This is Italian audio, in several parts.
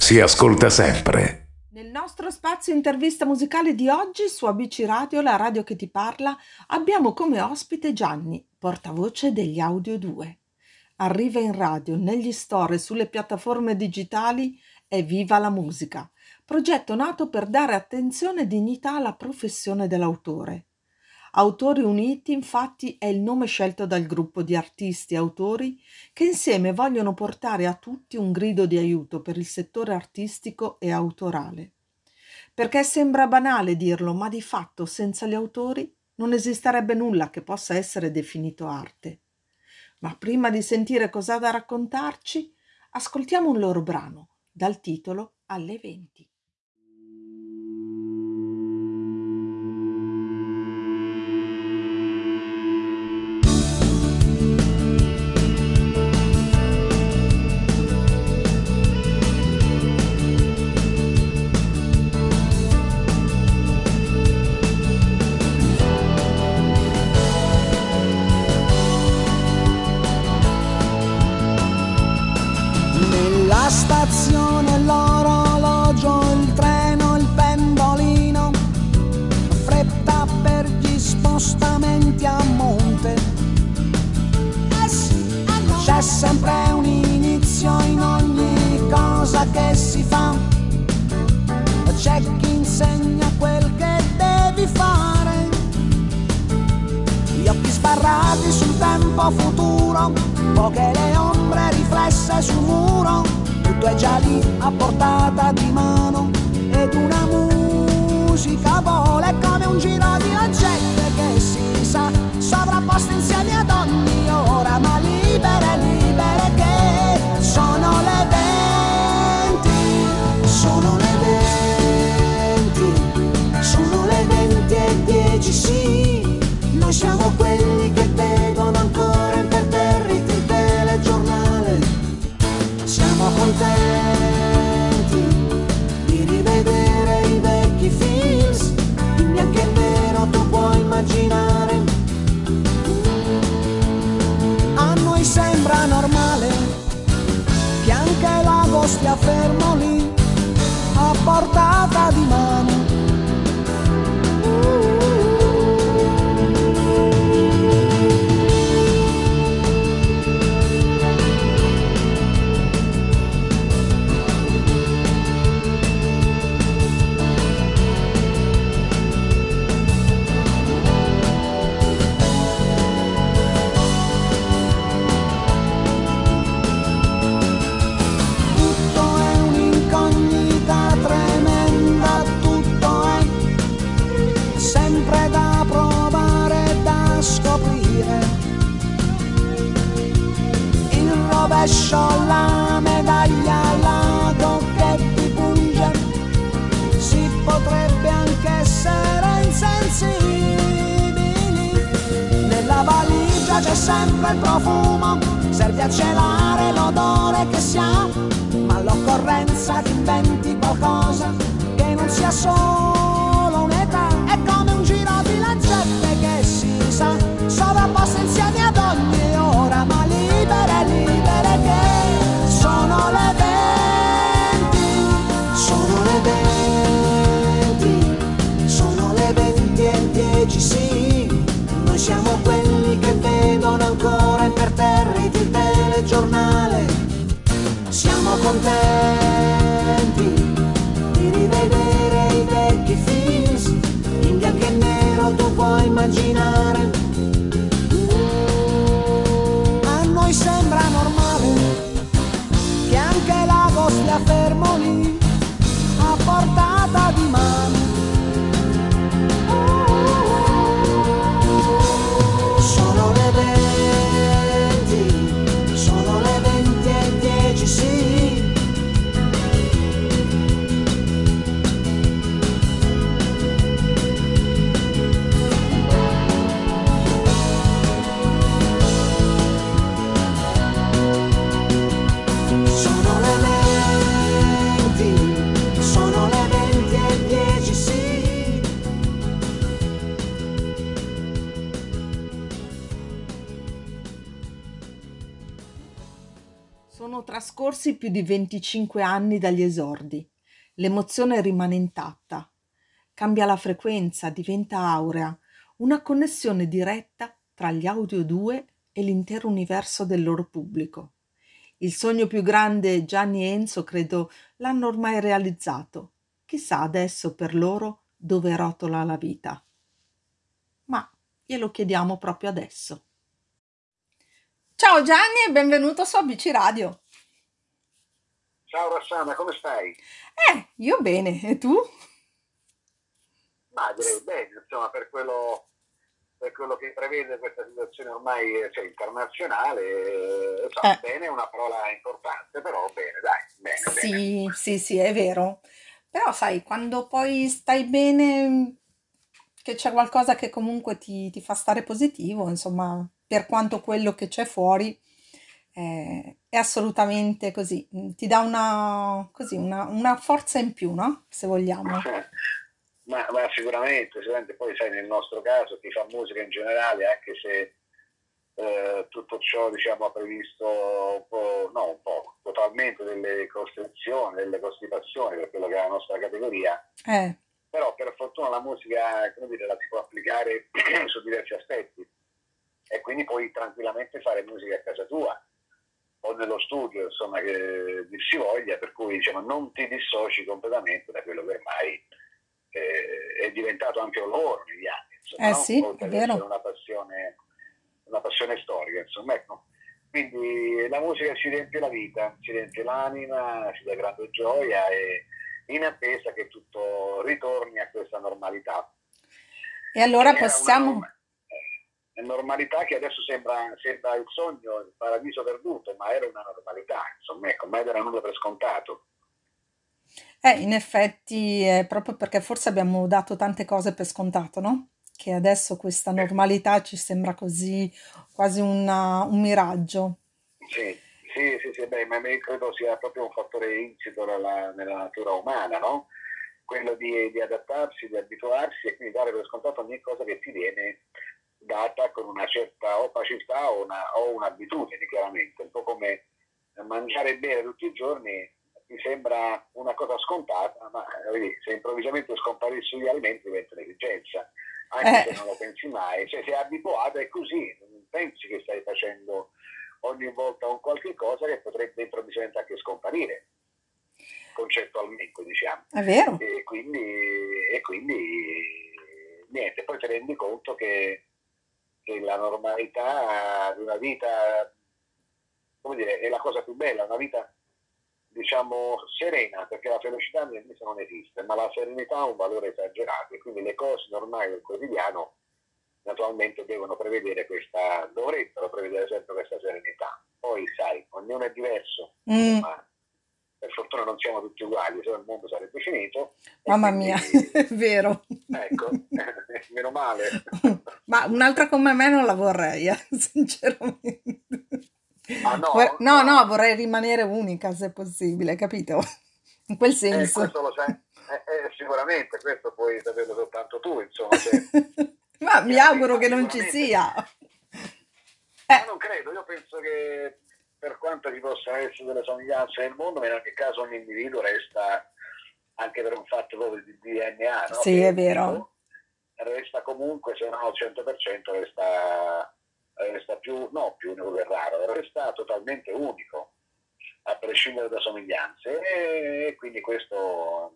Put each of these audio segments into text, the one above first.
Si ascolta sempre. Nel nostro spazio intervista musicale di oggi su ABC Radio, la radio che ti parla, abbiamo come ospite Gianni, portavoce degli Audio 2. Arriva in radio, negli store e sulle piattaforme digitali è Viva la musica, progetto nato per dare attenzione e dignità alla professione dell'autore. Autori Uniti infatti è il nome scelto dal gruppo di artisti e autori che insieme vogliono portare a tutti un grido di aiuto per il settore artistico e autorale. Perché sembra banale dirlo, ma di fatto senza gli autori non esisterebbe nulla che possa essere definito arte. Ma prima di sentire cosa ha da raccontarci, ascoltiamo un loro brano, dal titolo Alle 20. Sempre un inizio in ogni cosa che si fa. C'è chi insegna quel che devi fare. Gli occhi sbarrati sul tempo futuro, poche le ombre riflesse sul muro, tutto è già lì a portata di mano ed una musica vola come un giro di oggetti che si sa sovrapposti insieme ad ogni ora, ma libere, libere siamo quelli che vedono ancora imperterriti il telegiornale, siamo contenti di rivedere i vecchi films, in bianco e nero tu puoi immaginare, a noi sembra normale che anche l'ago stia fermo lì, a portata di mano. Rovescio, la medaglia, l'ago che ti punge, si potrebbe anche essere insensibili. Nella valigia c'è sempre il profumo, serve a celare l'odore che si ha, ma all'occorrenza ti inventi qualcosa che non sia solo un'età. È come un giro di lancette che si sa, che vedono ancora imperterriti il telegiornale, siamo contenti di rivedere i vecchi films, in bianco e nero tu puoi immaginare. A noi sembra normale che anche l'ago stia fermo lì, trascorsi più di 25 anni dagli esordi. L'emozione rimane intatta. Cambia la frequenza, diventa aurea, una connessione diretta tra gli Audio 2 e l'intero universo del loro pubblico. Il sogno più grande Gianni e Enzo credo l'hanno ormai realizzato. Chissà adesso per loro dove rotola la vita. Ma glielo chiediamo proprio adesso. Ciao Gianni e benvenuto su ABC Radio. Ciao Rossana, come stai? Eh, io bene, e tu? Ma direi bene, insomma, per quello, per quello che prevede questa situazione ormai cioè, internazionale, eh, insomma, Eh. bene è una parola importante, però bene, dai, bene, bene. Sì, sì, sì, è vero. Però sai, quando poi stai bene, che c'è qualcosa che comunque ti, ti fa stare positivo, insomma, per quanto quello che c'è fuori eh, è assolutamente così, mm, ti dà una, così, una, una forza in più, no? Se vogliamo. Ma, ma sicuramente, sicuramente, poi sai, nel nostro caso chi fa musica in generale, anche se eh, tutto ciò diciamo, ha previsto un po', no un po', totalmente delle costrizioni, delle costipazioni per quello che è la nostra categoria, Eh, però per fortuna la musica come dire, la si può applicare su diversi aspetti. E quindi puoi tranquillamente fare musica a casa tua o nello studio, insomma, che dir si voglia, per cui diciamo, non ti dissoci completamente da quello che ormai eh, è diventato anche un lavoro negli anni, insomma, Eh no? sì, oltre è vero. una passione, una passione storica, insomma, ecco. Quindi la musica ci riempie la vita, ci riempie l'anima, ci dà grande gioia e in attesa che tutto ritorni a questa normalità. e allora una possiamo... eh, normalità che adesso sembra, sembra il sogno, il paradiso perduto, ma era una normalità, insomma, ecco, mai era nulla per scontato. Eh, in effetti è proprio perché forse abbiamo dato tante cose per scontato, no? Che adesso questa normalità ci sembra così quasi una- un miraggio. Sì, sì, sì, sì, beh, ma credo sia proprio un fattore insito nella, nella natura umana, no? Quello di, di adattarsi, di abituarsi e quindi dare per scontato ogni cosa che ti viene data con una certa o facilità o, una, o un'abitudine, chiaramente. Un po' come mangiare e bere tutti i giorni ti sembra una cosa scontata, ma vedi, se improvvisamente scomparissero gli alimenti diventa un'esigenza, anche Eh. se non lo pensi mai. Cioè, sei abituato, è così, non pensi che stai facendo ogni volta un qualche cosa che potrebbe improvvisamente anche scomparire, concettualmente diciamo. È vero? E quindi, e quindi niente, poi ti rendi conto che, che la normalità di una vita, come dire, è la cosa più bella, una vita diciamo serena, perché la felicità nel viso non esiste, ma la serenità ha un valore esagerato e quindi le cose normali del quotidiano naturalmente devono prevedere questa, dovrebbero prevedere sempre questa serenità. Poi sai, ognuno è diverso, Mm, ma per fortuna non siamo tutti uguali, se no il mondo sarebbe finito. mamma quindi, mia, è vero. Ecco, meno male. Ma un'altra come me non la vorrei, eh, sinceramente. Ah, no? No, no, vorrei rimanere unica se possibile, capito? In quel Eh, senso. questo lo sai, eh, eh, sicuramente, questo puoi saperlo soltanto tu, insomma. Ma mi auguro che non ci sia. Ma non credo, io penso che per quanto ci possano essere delle somiglianze nel mondo, ma in ogni caso ogni individuo resta, anche per un fatto proprio di DNA, no? Sì, Che è vero. Resta comunque, se no al 100% resta, resta più, no più unico che raro, resta totalmente unico, a prescindere da somiglianze. E quindi questo,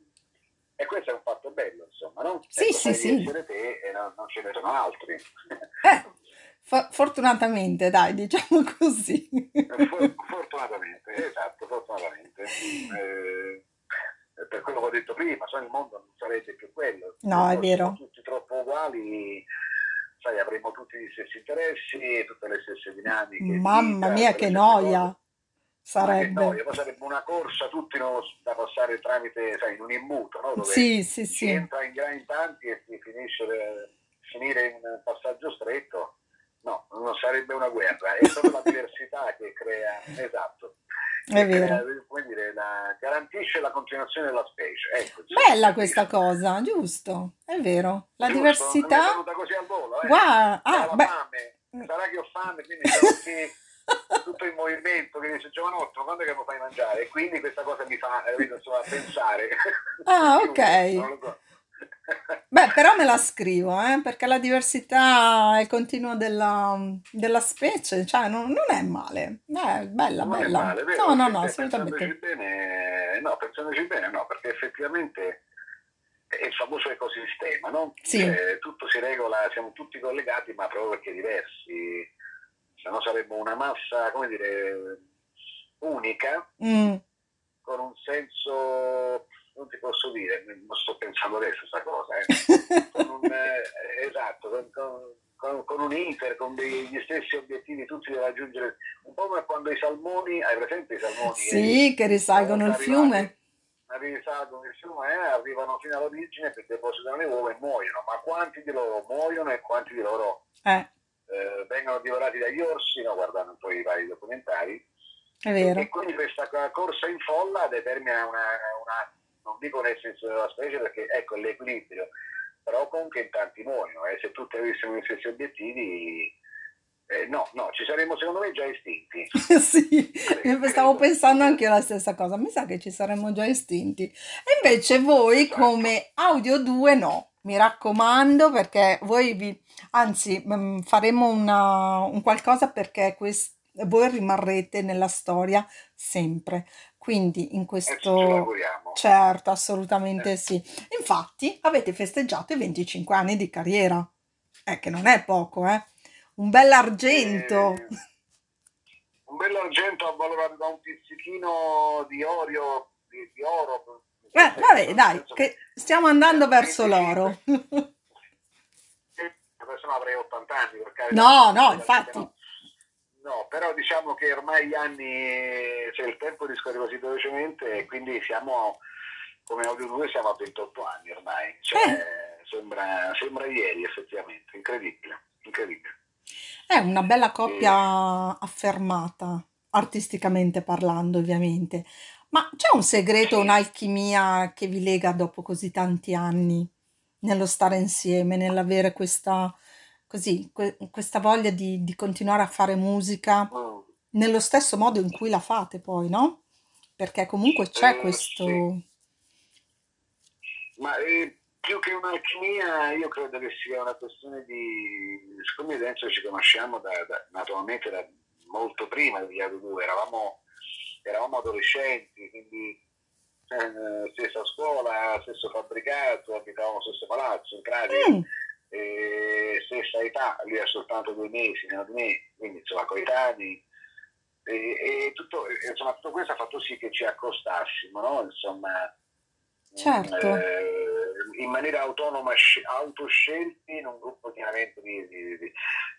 e questo è un fatto bello, insomma, no? Sì, Ecco, sì, sì. te e non, non ce ne sono altri. Eh, fortunatamente, dai, diciamo così. For- fortunatamente, esatto, fortunatamente. Eh, per quello che ho detto prima, se no il mondo non sarebbe più quello. No, è vero. tutti troppo uguali, sai, avremmo tutti gli stessi interessi, tutte le stesse dinamiche. di Mamma vita, mia, che noia cose. Ma che sarebbe. noia, poi sarebbe una corsa tutti no, da passare tramite, sai, in un imbuto, no? Dove Sì, sì, si sì. entra in gran in tanti e si finisce per finire in un passaggio stretto. No, non sarebbe una guerra, è proprio la diversità che crea, esatto, È che vero. crea, come dire, la- garantisce la continuazione della specie. Ecco, Bella questa cosa, giusto? È vero. La Giusto? Mi è diversità. venuta così al volo, eh. Guarda, ah, fame, sarà che ho fame, quindi sarò qui tutto in movimento, che dice giovanotto, quando è che mi fai mangiare? E quindi questa cosa mi fa eh, insomma, pensare. Ah, ok. Non lo so. Beh, però me la scrivo, eh, perché la diversità è continua della, della specie, cioè non, non è male. Eh, bella, Non è bella. male, vero? No, no, no, Perché pensandoci assolutamente. bene, no, pensandoci bene, no, perché effettivamente è il famoso ecosistema, no? Sì. Cioè, tutto si regola, siamo tutti collegati, ma proprio perché diversi, se no saremmo una massa, come dire, unica, Mm, con un senso, non ti posso dire, non sto pensando adesso questa cosa, eh. con un, eh, esatto, con, con- con- un iter, con degli stessi obiettivi tutti da raggiungere, un po' come quando i salmoni, hai presente i salmoni? Sì, che risalgono il fiume. risalgono il fiume, eh, arrivano fino all'origine per depositare le uova e muoiono, ma quanti di loro muoiono e quanti di loro Eh, eh, vengono divorati dagli orsi, no, guardando un po' i vari documentari, è vero. e quindi questa co- corsa in folla determina una, una- non dico un essenza della specie perché ecco l'equilibrio, però comunque in tanti muoiono e se tutti avessimo gli stessi obiettivi, eh, no, no, ci saremmo secondo me già estinti. Sì, io stavo pensando anche io la stessa cosa. Mi sa che ci saremmo già estinti. E invece voi Esatto. come Audio 2 no. Mi raccomando perché voi vi... Anzi, mm, faremo una- un qualcosa perché quest- voi rimarrete nella storia sempre. Quindi in questo... Certo, assolutamente sì. Infatti avete festeggiato i 25 anni di carriera. Eh, che non è poco, eh. Un bell'argento. Eh, un bell'argento avvalorato da un pizzichino di oro, di, di oro. Eh, vabbè, dai, che stiamo andando Eh, verso 25. l'oro. Adesso avrei 80 anni. No, no, infatti. No. No, però diciamo che ormai gli anni, cioè il tempo discorre così velocemente e quindi siamo, come Audio 2 siamo a 28 anni ormai. Cioè, Eh. sembra, sembra ieri effettivamente, incredibile, incredibile. È una bella coppia affermata, artisticamente parlando, ovviamente. Ma c'è un segreto, Sì. un'alchimia che vi lega dopo così tanti anni nello stare insieme, nell'avere questa, così, que- questa voglia di, di continuare a fare musica nello stesso modo in cui la fate poi, no? Perché comunque c'è Eh, questo... sì. Ma eh, più che un'alchimia, io credo che sia una questione di... Siccome adesso ci conosciamo da, da- naturalmente da molto prima degli Audio 2, eravamo, eravamo adolescenti, quindi eh, stessa scuola, stesso fabbricato, abitavamo nello stesso palazzo, in pratica, Mm, eh, stessa età, lui ha soltanto due mesi meno di me, quindi insomma coetanei. E, e tutto, insomma, tutto questo ha fatto sì che ci accostassimo, no? Insomma, Certo. eh, in maniera autonoma, autoscelti in un gruppo chiaramente di, di-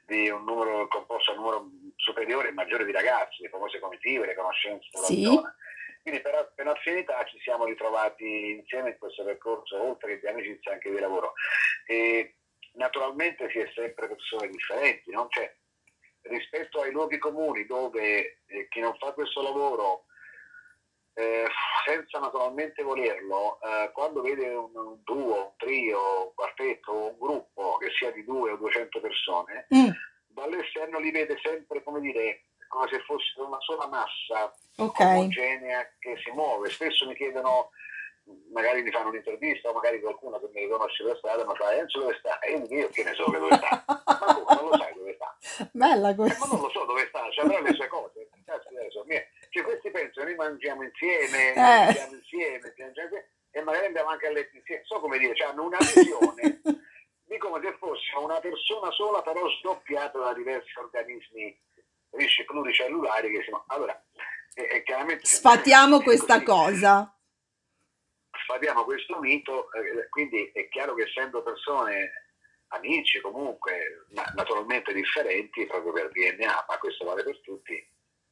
di- un numero composto da un numero superiore e maggiore di ragazzi, le famose comitive, le conoscenze della Sì. zona. Quindi per, per affinità ci siamo ritrovati insieme in questo percorso, oltre che di amicizia anche di lavoro. E naturalmente si è sempre persone differenti, no? Cioè, rispetto ai luoghi comuni dove eh, chi non fa questo lavoro eh, senza naturalmente volerlo, eh, quando vede un, un duo, un trio, un quartetto, un gruppo che sia di due o 200 persone, Mm, dall'esterno li vede sempre, come dire, come se fosse una sola massa ok. omogenea che si muove. Spesso mi chiedono, magari mi fanno un'intervista o magari qualcuno che mi riconosce per strada mi fa Enzo dove sta? E io che ne so che dove sta. Ma come, non lo sai dove sta? Bella Eh, ma questa. non lo so dove sta, cioè, avrà le sue cose. Mie- Cioè, questi pensano, noi mangiamo insieme, Eh. mangiamo insieme, insieme, e magari andiamo anche a letto insieme. So come dire, cioè, hanno una visione di come se fossimo una persona sola, però sdoppiata da diversi organismi risci pluricellulari che siamo. Allora, e, e chiaramente Sfatiamo questa così. cosa. Sfatiamo questo mito, eh, quindi è chiaro che essendo persone amici comunque, ma naturalmente differenti proprio per DNA, ma questo vale per tutti,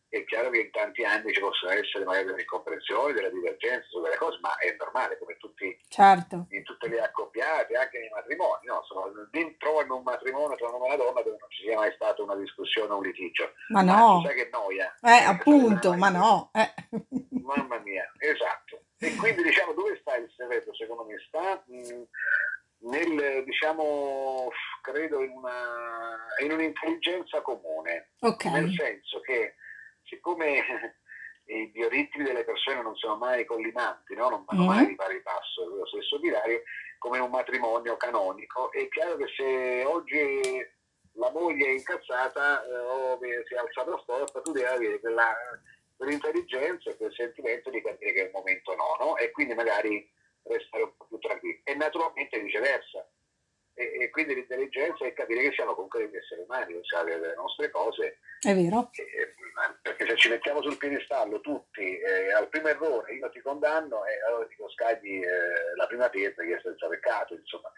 è chiaro che in tanti anni ci possono essere magari delle incomprensioni, delle divergenze su delle cose, ma è normale come tutti, Certo. in tutte le accoppiate, anche nei matrimoni, no? Din- trovo in un matrimonio tra un uomo e una donna dove non ci sia mai stata una discussione o un litigio. Ma Anzi, no. sai che noia. Eh, appunto, ma no. Eh. Mamma mia, esatto. E quindi diciamo dove sta il segreto? Secondo me sta mh, nel, diciamo, credo in, una, in un'intelligenza comune, Ok. nel senso che siccome i bioritmi delle persone non sono mai collimanti, no? non vanno Mm. mai di pari passo sullo stesso binario, come un matrimonio canonico, è chiaro che se oggi la moglie è incazzata eh, o si è alzata storta, tu devi avere quella, quell'intelligenza e quel sentimento di capire che è il momento no, no? e quindi magari restare un po' più tranquilli. E naturalmente viceversa. E, e quindi l'intelligenza è capire che siamo comunque degli esseri umani, sapere delle nostre cose È vero? eh, perché se ci mettiamo sul piedistallo tutti eh, al primo errore io ti condanno e allora dico scagli eh, la prima pietra che è senza peccato insomma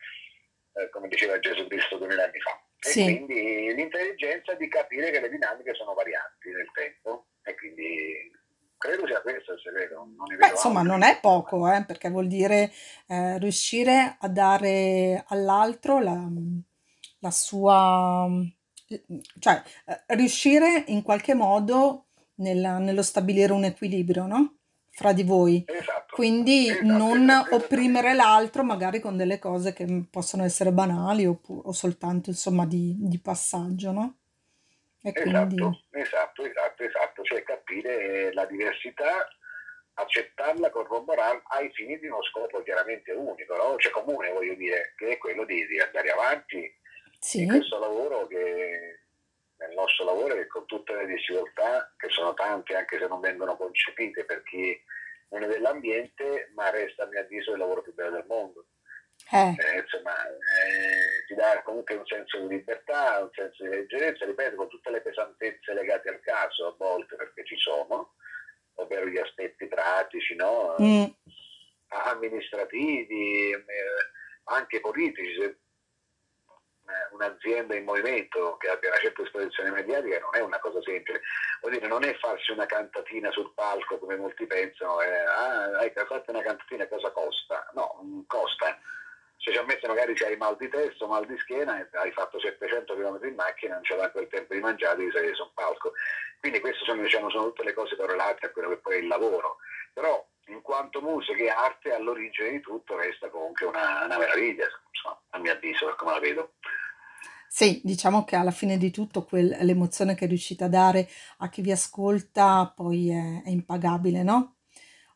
eh, come diceva Gesù Cristo duemila anni fa e Sì. quindi l'intelligenza di capire che le dinamiche sono varianti nel tempo e quindi credo sia questo il segreto non Beh, insomma, altro. non è poco, eh, perché vuol dire eh, riuscire a dare all'altro la, la sua, cioè eh, riuscire in qualche modo nella- nello stabilire un equilibrio, no? Fra di voi. esatto Quindi Esatto, non esatto, opprimere l'altro magari con delle cose che possono essere banali oppu- o soltanto, insomma, di, di passaggio, no? E quindi... Esatto, esatto, esatto, esatto, cioè capire la diversità, accettarla, corroborarla ai fini di uno scopo chiaramente unico, no? cioè comune voglio dire, che è quello di, di andare avanti Sì, in questo lavoro che nel nostro lavoro che con tutte le difficoltà che sono tante anche se non vengono concepite per chi non è dell'ambiente, ma resta a mio avviso il lavoro più bello del mondo. Eh, Eh, insomma, eh, ti dà comunque un senso di libertà, un senso di leggerezza, ripeto, con tutte le pesantezze legate al caso a volte perché ci sono, ovvero gli aspetti pratici, no? mm, amministrativi, eh, anche politici. Se eh, un'azienda in movimento che abbia una certa esposizione mediatica non è una cosa semplice. Vuol dire, non è farsi una cantatina sul palco come molti pensano, eh, ah, hai fatto una cantatina, cosa costa? No, non costa. Se ci ammette magari c'hai mal di testa mal di schiena hai fatto 700 km in macchina, non c'è neanche il tempo di mangiare, devi salire su un palco. Quindi queste sono, diciamo, sono tutte le cose correlate a quello che poi è il lavoro. Però in quanto musica e arte all'origine di tutto resta comunque una, una meraviglia, insomma, a mio avviso, per come la vedo. Sì, diciamo che alla fine di tutto quel- l'emozione che riuscite a dare a chi vi ascolta poi è, è impagabile, no?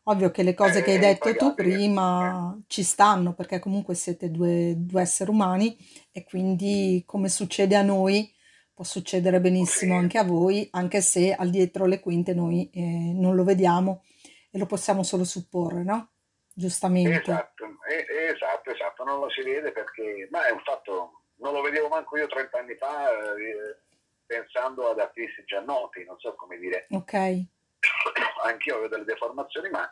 Ovvio che le cose che hai È detto tu prima ci stanno perché comunque siete due, due esseri umani e quindi come succede a noi può succedere benissimo Sì. anche a voi, anche se al dietro le quinte noi eh, non lo vediamo e lo possiamo solo supporre, no? Giustamente. Esatto, eh, esatto, esatto, non lo si vede perché, ma è un fatto, non lo vedevo manco io 30 anni fa eh, pensando ad artisti già noti, non so come dire, Ok. Anch'io avevo delle deformazioni, ma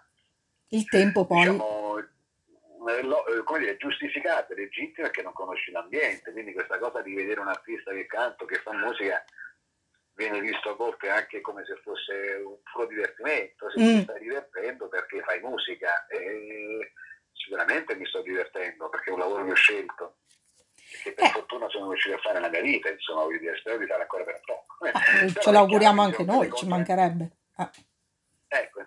Il tempo poi. diciamo, eh, eh, come dire, giustificate, legittime perché non conosci l'ambiente, quindi questa cosa di vedere un artista che canta, che fa musica, viene visto a volte anche come se fosse un puro divertimento, se Mm. ti stai divertendo perché fai musica, e sicuramente mi sto divertendo perché è un lavoro che ho scelto, che per Eh. fortuna sono riuscito a fare nella mia vita, insomma, voglio dire, spero di fare ancora per poco. Eh, Però ce l'auguriamo anche noi, ci mancherebbe. Eh. Ecco,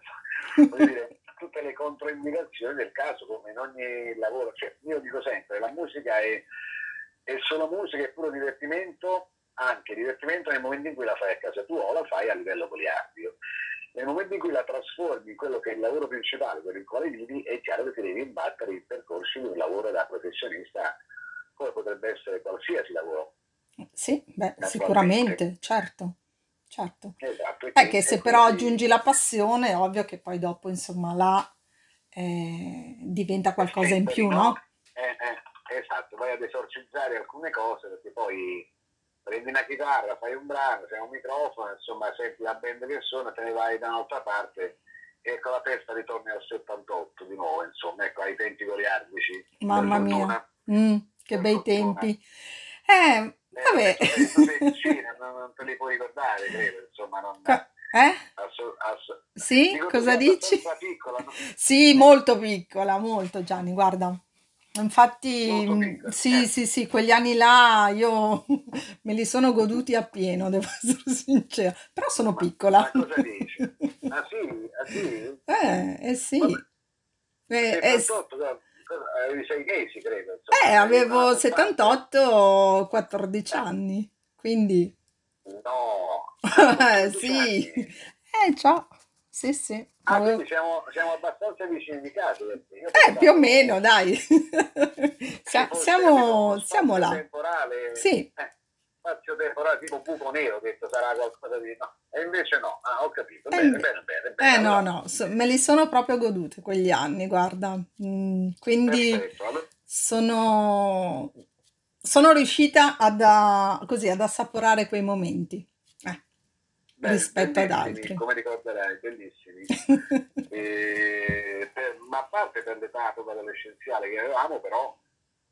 insomma, dire, tutte le controindicazioni del caso, come in ogni lavoro, cioè, io dico sempre, la musica è, è solo musica, è puro divertimento, anche divertimento nel momento in cui la fai a casa tua o la fai a livello goliardico. Nel momento in cui la trasformi in quello che è il lavoro principale per il quale vivi, è chiaro che ti devi imbattere in percorsi di un lavoro da professionista, come potrebbe essere qualsiasi lavoro. Sì, beh, sicuramente, certo, certo. Esatto. e che se però quindi- aggiungi la passione, è ovvio che poi dopo, insomma, là eh, diventa qualcosa in più, no? Eh, eh, esatto, vai ad esorcizzare alcune cose perché poi prendi una chitarra, fai un brano, fai un microfono, insomma senti la band che suona, te ne vai da un'altra parte e con la testa ritorni al 78 di nuovo, insomma, ecco, ai tempi goliardici. Mamma mia. Mm, che Per bei fortuna. tempi. Eh, Eh, vabbè. adesso te- tu te- sì, non, non te li puoi ricordare, credo, insomma, non... Eh? assu- assu- Sì? dico, Cosa dici? Piccola, no? Sì, molto piccola, molto Gianni, guarda. Infatti, mm, sì, eh. sì, sì, quegli anni là io me li sono goduti appieno, devo essere sincera. Però sono Ma- piccola. ma cosa dici? Ah sì? Ah sì? Eh, eh sì. Vabbè. Eh, eh, s- 78, cosa- cosa- avevi sei mesi, credo. insomma, Eh, avevo 78, 14 anni, quindi No, Eh, sì. Eh, ciao. Sì, sì. Ah, Avevo- quindi siamo, siamo abbastanza vicini di casa. Eh, più o meno, dai. Siamo, siamo là. temporale, Sì. eh, spazio temporale tipo buco nero, detto sarà qualcosa di... No, e invece no, ah, ho capito, Eh, bene, inve- bene, bene, bene. Eh, no, allora, no, so- me li sono proprio goduti quegli anni, guarda. Mm, quindi allora, sono, sono riuscita ad, a- così, ad assaporare quei momenti, eh, beh, rispetto ad altri. come ricorderai, bellissimi. E per- ma a parte per l'età adolescenziale che avevamo, però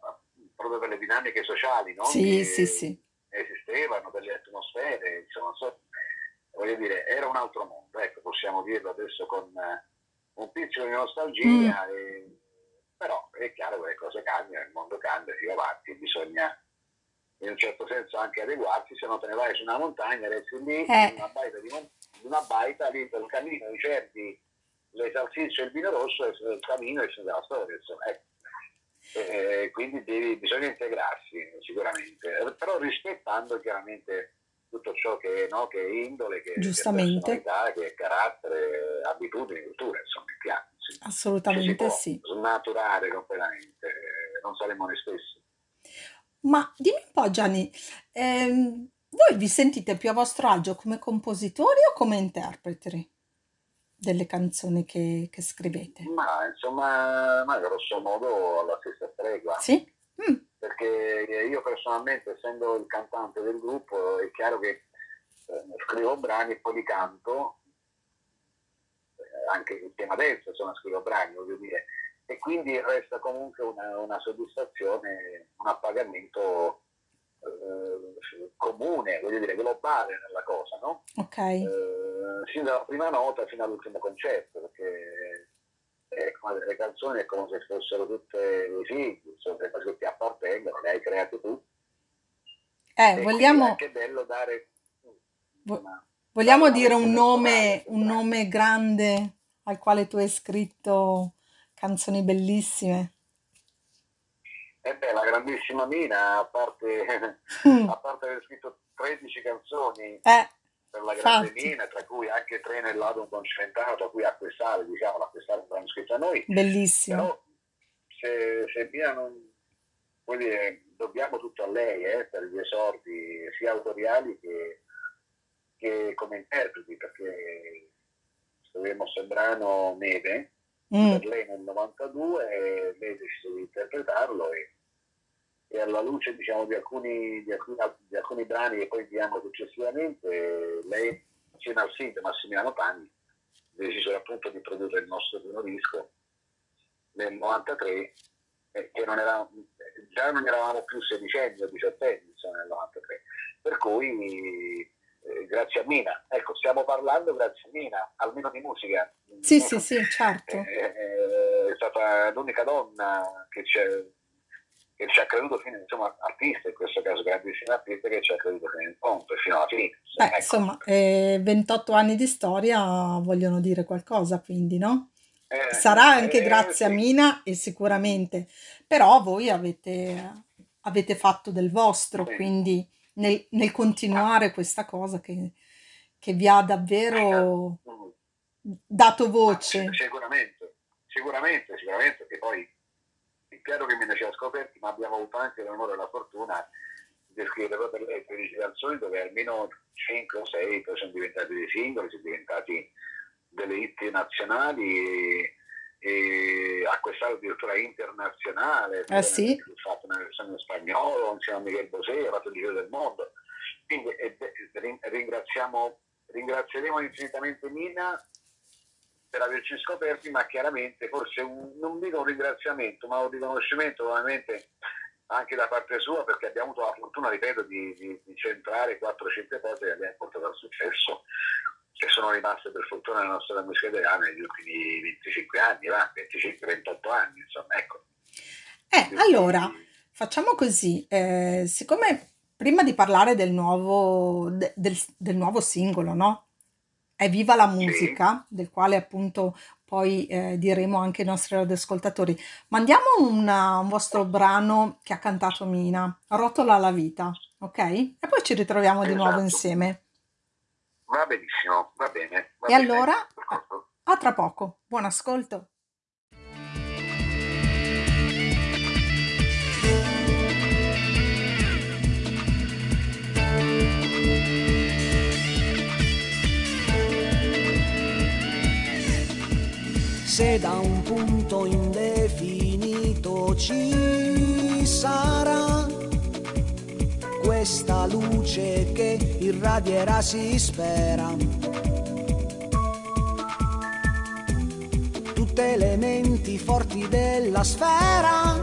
eh, proprio per le dinamiche sociali no? Sì, che sì, sì. Esistevano, per le atmosfere, insomma, so- voglio dire, era un altro mondo, ecco, possiamo dirlo adesso con eh, un pizzico di nostalgia, e- però è chiaro che le cose cambiano, il mondo cambia, si va avanti, bisogna in un certo senso anche adeguarsi, se no te ne vai su una montagna, resti lì, Eh. in una baita, di mon- in una baita lì per il cammino, i cervi, le salsicce e il vino rosso, e il cammino e della storia, insomma, ecco. Eh, quindi devi- bisogna integrarsi sicuramente, però rispettando chiaramente tutto ciò che, no, che è indole, che, che è Giustamente. personalità, che è carattere, abitudini, cultura, insomma, è chiaro. sì. Assolutamente sì. snaturare completamente, eh, non saremo noi stessi. Ma dimmi un po', Gianni, ehm, voi vi sentite più a vostro agio come compositori o come interpreti delle canzoni che, che scrivete? Ma insomma, ma grosso modo alla stessa stregua, Sì? Mm, perché io personalmente, essendo il cantante del gruppo, è chiaro che eh, scrivo brani e poi li canto, eh, anche in tema dance, insomma, scrivo brani, voglio dire, e quindi resta comunque una, una soddisfazione, un appagamento eh, comune, voglio dire, globale nella cosa, no? ok. eh, sin dalla prima nota fino all'ultimo concerto, perché come- le canzoni è come se fossero tutte dei figli, sono le cose che ti appartengono, le hai create tu. Eh, e quindi è vogliamo, anche bello dare una- vogliamo dare dire un nome, un nome grande al quale tu hai scritto canzoni bellissime? E beh, la grandissima Mina, a parte, Mm, a parte aver scritto 13 canzoni Eh, per la grande infatti, Mina, tra cui anche tre nell'album concimentato, tra cui Acquestare, diciamo, l'Acquestare l'hanno scritto a noi, bellissimo. però se, se Mina non vuol dire dobbiamo tutto a lei eh, per gli esordi sia autoriali che, che come interpreti perché scrivemmo il brano Neve Mm, per lei nel 92 e lei decise di interpretarlo e, e alla luce diciamo, di, alcuni, di, alcuni, di alcuni brani che poi diamo successivamente lei insieme al Sid Massimiliano Pagni decisero appunto di produrre il nostro primo disco nel 93 eh, che non eravamo, già non eravamo più sedicenni o diciottenni insomma, nel 93 per cui eh, grazie a Mina. Ecco stiamo parlando grazie a Mina almeno di musica. Sì, sì, sì, certo. Eh, eh, è stata l'unica donna che ci, è- che ci ha creduto fino insomma artista in questo caso grandissima artista che ci ha creduto fino in fondo e fino alla fine Beh, ecco. insomma, eh, 28 anni di storia vogliono dire qualcosa, quindi, no? Eh, Sarà anche eh, grazie a sì. Mina e sicuramente, però voi avete, avete fatto del vostro, Sì. quindi nel, nel continuare questa cosa che, che vi ha davvero Mm. dato Ma voce. sic- Sicuramente, sicuramente, sicuramente, perché poi chiaro che me ne ci ha scoperti, ma abbiamo avuto anche l'onore e la fortuna di scrivere proprio lei 13 canzoni dove almeno 5 o 6 poi sono diventati dei singoli, sono diventati delle hit nazionali e, e a quest'anno addirittura internazionale, Eh sì. ho fatto una versione in spagnolo insieme a Miguel Bosé, ha fatto il giro del mondo. Quindi eh, eh, rin- ringraziamo, ringrazieremo infinitamente Mina per averci scoperti, ma chiaramente forse un, non dico un ringraziamento, ma un riconoscimento probabilmente anche da parte sua, perché abbiamo avuto la fortuna, ripeto, di, di, di centrare 4-5 cose che abbiamo portato al successo, che sono rimaste per fortuna nella nostra musica italiana negli ultimi 25 anni, va, 25-28 anni, insomma, ecco. Eh, Quindi- allora, facciamo così, eh, siccome prima di parlare del nuovo, de- del, del nuovo singolo, no? È Viva la musica, del quale appunto poi eh, diremo anche ai nostri radioascoltatori. Mandiamo una, un vostro brano che ha cantato Mina, Rotola la vita, ok? E poi ci ritroviamo esatto. di nuovo esatto. insieme. Va benissimo, va bene. Va e bene. allora, a tra poco, buon ascolto. Se da un punto indefinito ci sarà questa luce che irradierà si spera. Tutte le menti forti della sfera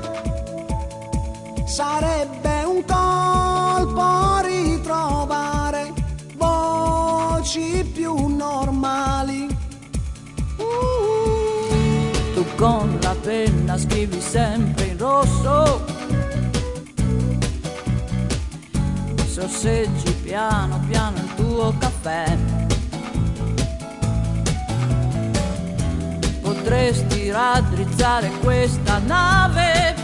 sarebbe un colpo ritrovare voci più normali con la penna scrivi sempre in rosso. Sorseggi piano piano il tuo caffè. Potresti raddrizzare questa nave,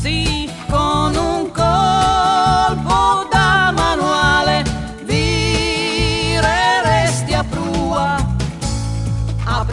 sì, con un colpo da manuale.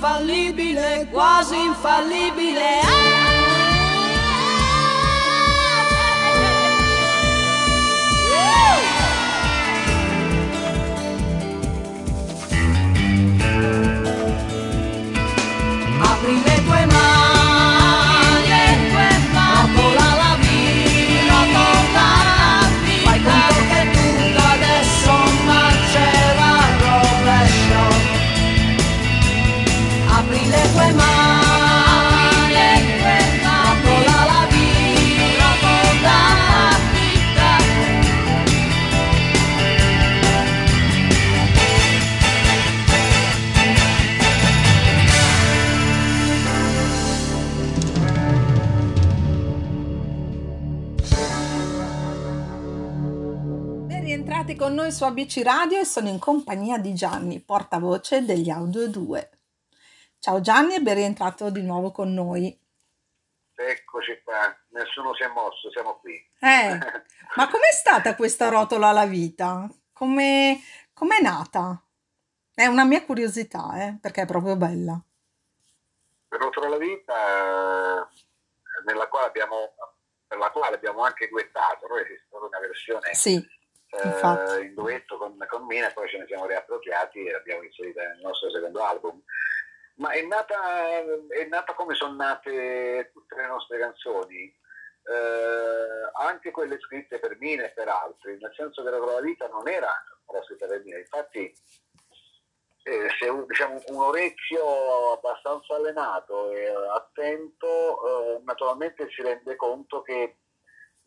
infallibile, quasi infallibile. Ah! Noi su ABC Radio e sono in compagnia di Gianni, portavoce degli Audio 2. Ciao Gianni e ben rientrato di nuovo con noi. Eccoci qua, nessuno si è mosso, siamo qui. Eh, ma com'è stata questa rotola alla vita? Come com'è nata? È una mia curiosità, eh, perché è proprio bella. Rotola alla vita, eh, nella quale abbiamo, per la quale abbiamo anche duettato, noi esiste stata una versione Sì. Eh, in duetto con, con Mina poi ce ne siamo riappropriati e l'abbiamo inserita nel nostro secondo album. Ma è nata, è nata come sono nate tutte le nostre canzoni, eh, anche quelle scritte per Mina e per altri, nel senso che la Prova Vita non era scritta per Mina, infatti eh, se un, diciamo, un orecchio abbastanza allenato e attento, eh, naturalmente si rende conto che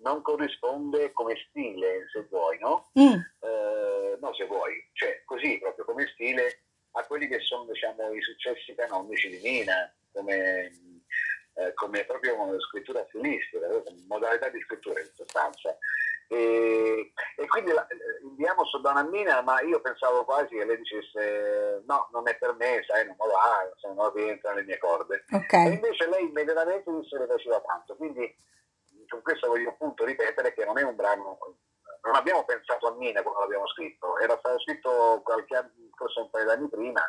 non corrisponde come stile, se vuoi, no? Mm, Eh, no, se vuoi, cioè così proprio come stile a quelli che sono diciamo, i successi canonici di Mina, come, eh, come proprio scrittura stilistica, come modalità di scrittura in sostanza. E, e quindi eh, inviamo sto Donna a Mina, ma io pensavo quasi che lei dicesse no, non è per me, sai, non me lo va, insomma, non rientra nelle mie corde. E ok. invece lei immediatamente disse che le piaceva tanto, quindi questo voglio appunto ripetere che non è un brano, non abbiamo pensato a Mina quando l'abbiamo scritto, era stato scritto qualche anno, forse un paio d'anni prima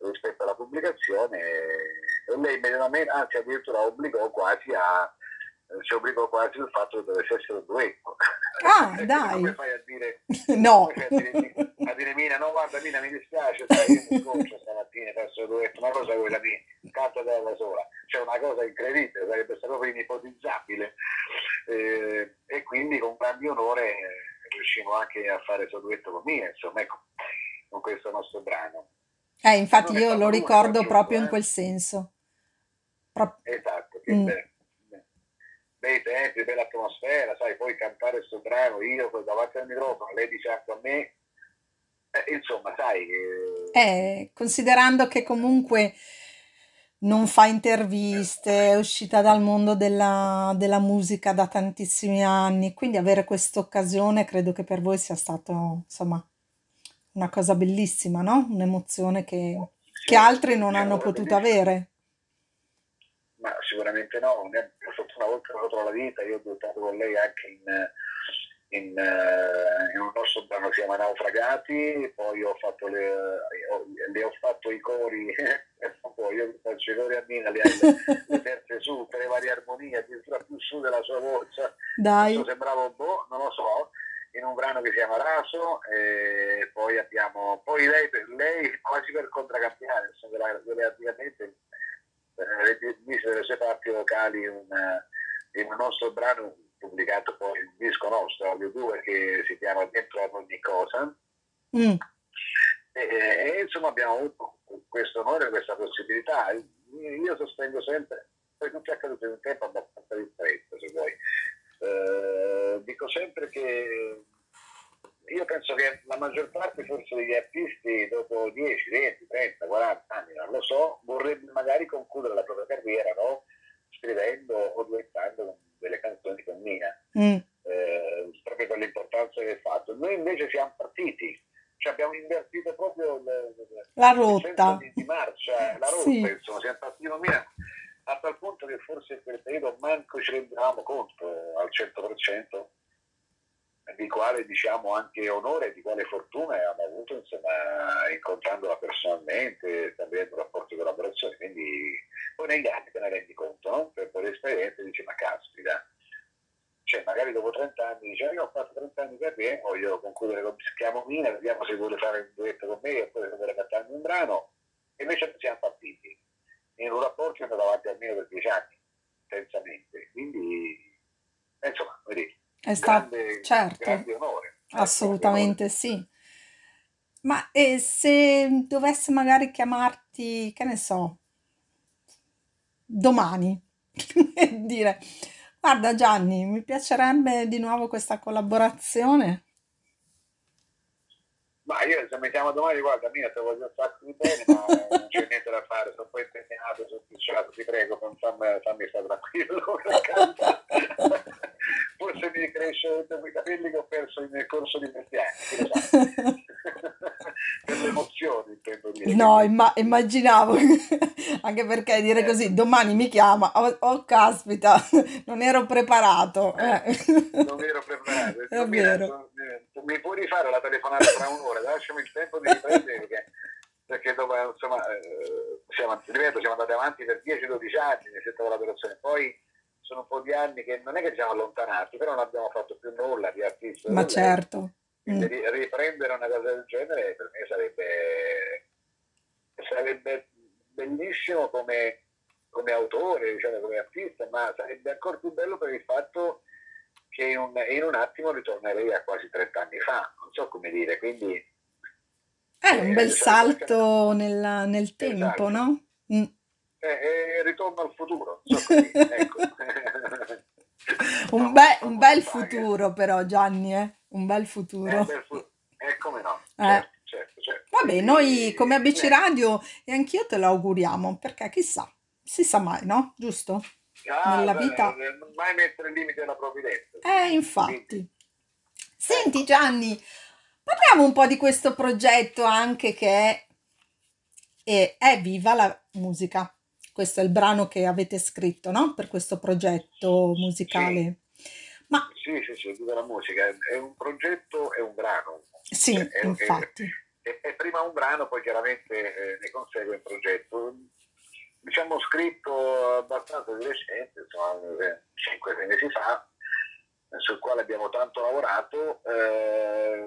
rispetto alla pubblicazione e lei immediatamente, anzi addirittura obbligò quasi a, ci obbligò quasi il fatto che dovesse essere un duetto. Ah, dai. Come fai a dire, No. a dire, a dire Mina, no guarda Mina mi dispiace, sai, io mi scoccio stamattina, perso il duetto, una cosa quella di canta da sola, cioè una cosa incredibile, sarebbe stato proprio inipotizzabile. Eh, e quindi con grande onore riuscimmo anche a fare questo duetto con Mina, insomma, ecco, con questo nostro brano. Eh, infatti Non io lo ricordo proprio in eh. quel senso. Pro- Esatto, che Mm. be- bei tempi, bella atmosfera, sai, poi cantare questo brano, io davanti al microfono, lei di fianco a me, eh, insomma, sai, eh, Eh, considerando che comunque non fa interviste, è uscita dal mondo della, della musica da tantissimi anni, quindi avere questa occasione credo che per voi sia stato, insomma, una cosa bellissima, no? Un'emozione che, che altri non hanno una potuto avere. Ma sicuramente no, ne- per fortuna oltre a la vita, io ho duettato con lei anche in, in, eh, in un nostro brano che si chiama Naufragati, poi ho fatto le, ho- le ho fatto i cori, poi io faccio i cori a Mina, le, le terze su, per le varie armonie, addirittura più su della sua voce, Dai, Adesso sembrava boh, non lo so, in un brano che si chiama Raso, e poi abbiamo, poi lei, lei quasi per insomma, della- relativamente eh, mise delle sue parti vocali in, eh, in un nostro brano pubblicato poi il disco nostro, Audio 2, che si chiama Dentro ad ogni cosa. Mm, E, e, insomma abbiamo avuto questo onore, questa possibilità. Io sostengo sempre, poi non è accaduto in un tempo abbastanza ristretto, se vuoi. Eh, dico sempre che io penso che la maggior parte forse degli artisti dopo 10, 20, 30, 40 anni, non lo so, vorrebbe magari concludere la propria carriera, no? Scrivendo o duettando delle canzoni con Mina mm, eh, proprio per l'importanza del fatto. Noi invece siamo partiti, cioè abbiamo invertito proprio il, La rotta. di, di marcia, la rotta, Sì. insomma, siamo partiti con Mina a tal punto che forse in quel periodo manco ci rendevamo conto al 100% di quale diciamo anche onore, di quale fortuna abbiamo avuto insomma incontrandola personalmente, stabilendo rapporti di collaborazione, quindi poi negli anni te ne rendi conto, no? per, per esperienza dici ma caspita, cioè magari dopo 30 anni dice io ho fatto 30 anni per me, voglio concludere con chiamo Mina, vediamo se vuole fare un duetto con me e poi se vuole cantarmi un brano, e invece siamo partiti in un rapporto che è andato avanti almeno per 10 anni, intensamente, quindi eh, insomma, vedi, È stato, grande, certo. grande onore. Assolutamente sì. Ma e se dovesse magari chiamarti, che ne so, domani e dire, guarda Gianni, mi piacerebbe di nuovo questa collaborazione. Ma io se mi chiamo domani, guarda, mia, te voglio un sacco di bene, ma non c'è niente da fare, sono un po' impegnato, sono ti prego, fammi, fammi stare tranquillo. Per carità. Forse mi cresce i capelli che ho perso nel corso di questi anni, sa. per l'emozione, giorni, intendo dire. No, imma- immaginavo, anche perché dire così, domani mi chiama, oh, oh, caspita, non ero preparato. eh. non ero preparato. È vero. Mi, mi puoi rifare la telefonata tra un'ora, lasciami il tempo di riprendere perché, perché dopo, insomma, eh, siamo, ripeto, siamo andati avanti per 10-12 anni settore della collaborazione, poi sono un po' di anni che non è che ci siamo allontanati, però non abbiamo fatto più nulla di artista. Ma certo. Mm. ri- riprendere una cosa del genere per me sarebbe, sarebbe bellissimo come, come autore, diciamo, come artista, ma sarebbe ancora più bello per il fatto che in un, in un attimo ritornerei a quasi 30 anni fa, non so come dire, quindi È un bel Eh, salto nella- nel tempo, Esatto. no? Mm. Eh, eh, ritorno al futuro, dire, ecco. Un, be- un bel futuro però Gianni, eh? Un bel Eh, futuro. bel fu- eh, come no, Eh. certo, certo, certo. Vabbè, noi come ABC Eh, Radio e anch'io te lo auguriamo, perché chissà, si sa mai, no? Giusto? ah, nella beh, vita- eh, non mai mettere il limite alla provvidenza. Eh, infatti. Senti Gianni, parliamo un po' di questo progetto anche che è, è Viva la musica. Questo è il brano che avete scritto, no? Per questo progetto musicale. Ma Sì, sì, sì, tutta la musica è- un progetto, è un brano. sì, È- è- infatti. È, è prima un brano, poi chiaramente eh, ne consegue un progetto. Diciamo scritto abbastanza di recente, insomma, 5-6 mesi fa, eh, sul quale abbiamo tanto lavorato eh,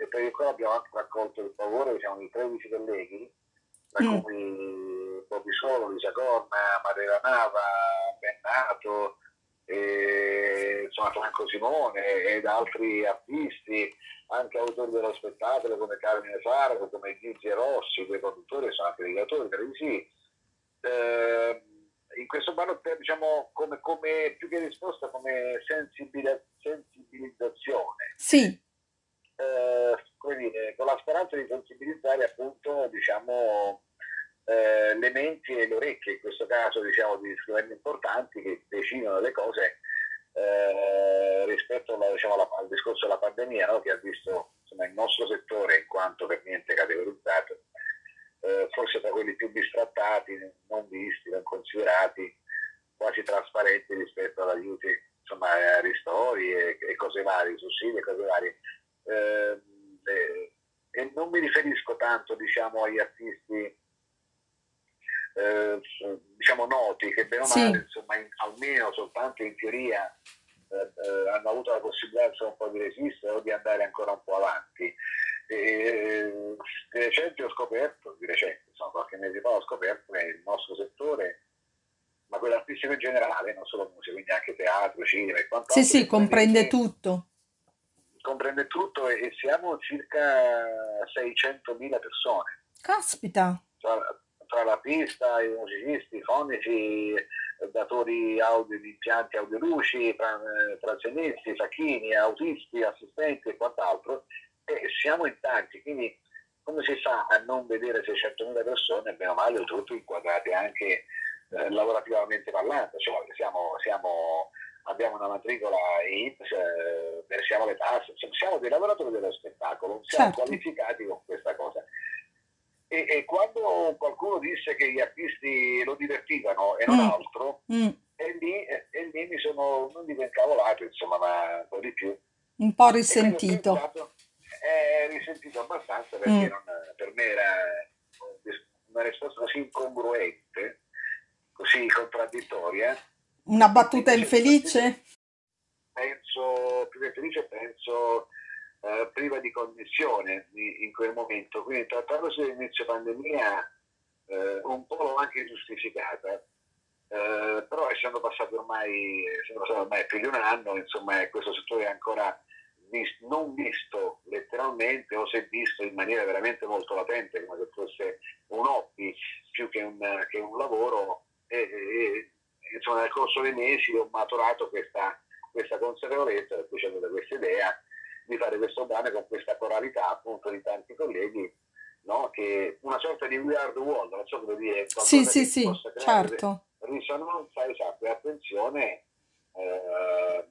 e per il quale abbiamo anche raccolto il favore diciamo, di 13 colleghi, tra Mm. cui Bobby Solo, Lisa Corna, Maria Nava, Bennato, e, insomma Franco Simone ed altri artisti, anche autori dello spettacolo come Carmine Fargo, come Gigi Rossi, dei produttori, sono anche degli autori televisivi. Eh, in questo brano diciamo come, come più che risposta come sensibili- sensibilizzazione Sì, eh, come dire, con la speranza di sensibilizzare appunto diciamo, eh, le menti e le orecchie, in questo caso diciamo di scriventi importanti che decidono le cose eh, rispetto alla- diciamo, alla- al discorso della pandemia no? che ha visto insomma, il nostro settore in quanto per niente categorizzato eh, forse tra quelli più bistrattati, non visti, non considerati, quasi trasparenti rispetto ad aiuti, insomma, a ristori e, e cose varie, sussidi e cose varie. Eh, eh, e non mi riferisco tanto, diciamo, agli artisti eh, diciamo noti che bene o Sì. male, insomma, in- almeno soltanto in teoria eh, eh, hanno avuto la possibilità insomma, un po' di resistere o di andare ancora un po' avanti. E, di recente ho scoperto, di recente, insomma, qualche mese fa ho scoperto che il nostro settore, ma quello artistico in generale, non solo musica, quindi anche teatro, cinema e quant'altro, sì, sì, comprende tutto. comprende tutto e, e siamo circa 600.000 persone Caspita. Tra, tra l'artista, i musicisti, i fonici, datori audio di impianti audioluci, tra- eh, facchini, autisti, assistenti e quant'altro, e siamo in tanti, quindi come si fa a non vedere 600.000 persone, bene o male, oltretutto inquadrate anche eh, lavorativamente parlando, cioè siamo, siamo- abbiamo una matricola INPS, eh, versiamo le tasse, insomma, siamo dei lavoratori dello spettacolo, siamo Certo. qualificati con questa cosa. E, e quando qualcuno disse che gli artisti lo divertivano e non Mm. altro, Mm, e lì, e, lì mi sono, non dico incavolato, insomma, ma un po' di più. un po' risentito. pensato, eh, risentito abbastanza perché Mm. non- per me era una risposta così incongruente, così contraddittoria. Una battuta infelice? penso, più che felice, penso eh, priva di connessione in quel momento. Quindi trattandosi dell'inizio pandemia, eh, un po' l'ho anche giustificata. Eh, però essendo passati ormai, passato ormai più di un anno, insomma, eh, questo settore è ancora vis- non visto letteralmente o se visto in maniera veramente molto latente, come se fosse un hobby più che un, che un lavoro. E, e- insomma, nel corso dei mesi ho maturato questa, questa consapevolezza, per cui c'è venuta questa idea di fare questo brano con questa coralità appunto di tanti colleghi, no? che una sorta di We Are the World, non so come dire, Sì, sì, sì, possa creare certo. risonanza esatto e attenzione eh, eh,